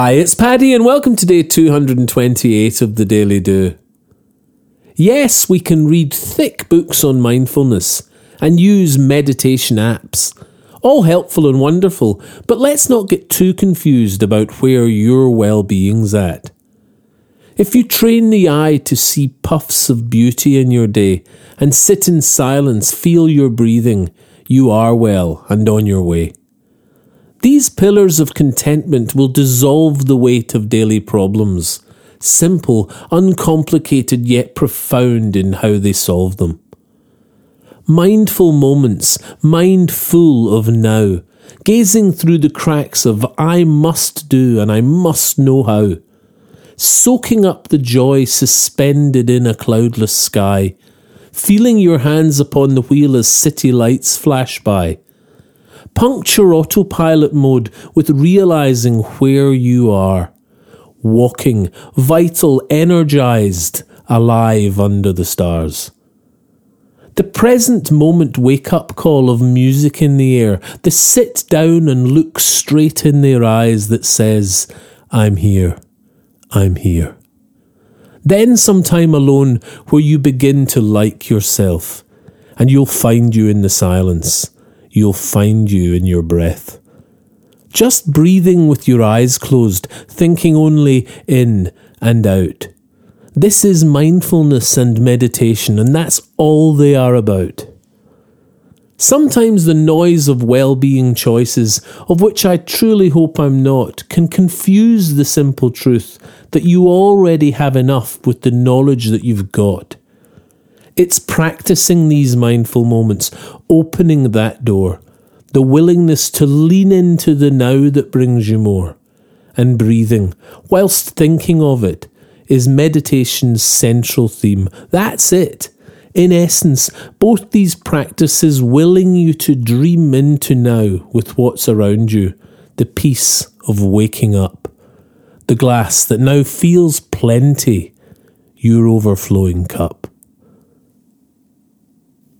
Hi, it's Paddy, and welcome to day 228 of the Daily Do. Yes, we can read thick books on mindfulness and use meditation apps. All helpful and wonderful, but let's not get too confused about where your well being's at. If you train the eye to see puffs of beauty in your day and sit in silence, feel your breathing, you are well and on your way. These pillars of contentment will dissolve the weight of daily problems, simple, uncomplicated, yet profound in how they solve them. Mindful moments, mindful of now, gazing through the cracks of I must do and I must know how, soaking up the joy suspended in a cloudless sky, feeling your hands upon the wheel as city lights flash by Puncture autopilot mode with realizing where you are. Walking, vital, energized, alive under the stars. The present moment wake up call of music in the air, the sit down and look straight in their eyes that says, I'm here, I'm here. Then some time alone where you begin to like yourself, and you'll find you in the silence you'll find you in your breath. Just breathing with your eyes closed, thinking only in and out. This is mindfulness and meditation, and that's all they are about. Sometimes the noise of well being choices, of which I truly hope I'm not, can confuse the simple truth that you already have enough with the knowledge that you've got. It's practicing these mindful moments, opening that door, the willingness to lean into the now that brings you more, and breathing, whilst thinking of it, is meditation's central theme. That's it. In essence, both these practices willing you to dream into now with what's around you, the peace of waking up, the glass that now feels plenty, your overflowing cup.